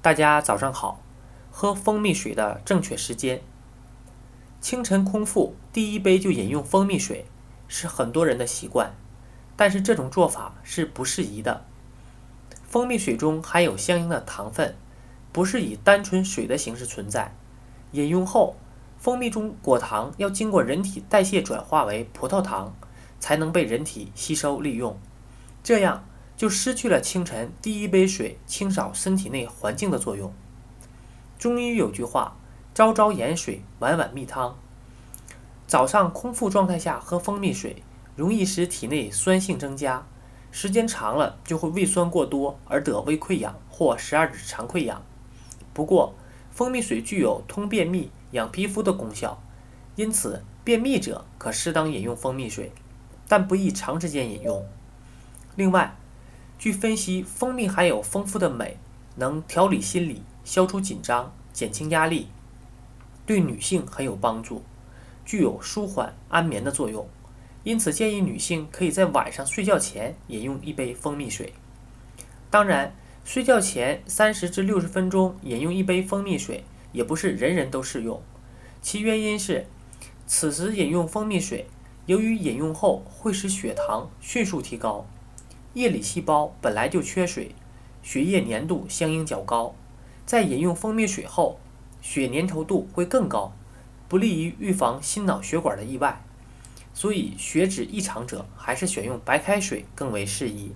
大家早上好，喝蜂蜜水的正确时间。清晨空腹第一杯就饮用蜂蜜水是很多人的习惯，但是这种做法是不适宜的。蜂蜜水中含有相应的糖分，不是以单纯水的形式存在。饮用后，蜂蜜中果糖要经过人体代谢转化为葡萄糖，才能被人体吸收利用，这样就失去了清晨第一杯水清扫身体内环境的作用。中医有句话：“朝朝盐水，晚晚蜜汤。”早上空腹状态下喝蜂蜜水，容易使体内酸性增加。时间长了就会胃酸过多而得胃溃疡或十二指肠溃疡。不过，蜂蜜水具有通便秘、养皮肤的功效，因此便秘者可适当饮用蜂蜜水，但不宜长时间饮用。另外，据分析，蜂蜜含有丰富的镁，能调理心理、消除紧张、减轻压力，对女性很有帮助，具有舒缓安眠的作用。因此，建议女性可以在晚上睡觉前饮用一杯蜂蜜水。当然，睡觉前三十至六十分钟饮用一杯蜂蜜水也不是人人都适用。其原因是，此时饮用蜂蜜水，由于饮用后会使血糖迅速提高，夜里细胞本来就缺水，血液粘度相应较高，在饮用蜂蜜水后，血粘稠度会更高，不利于预防心脑血管的意外。所以，血脂异常者还是选用白开水更为适宜。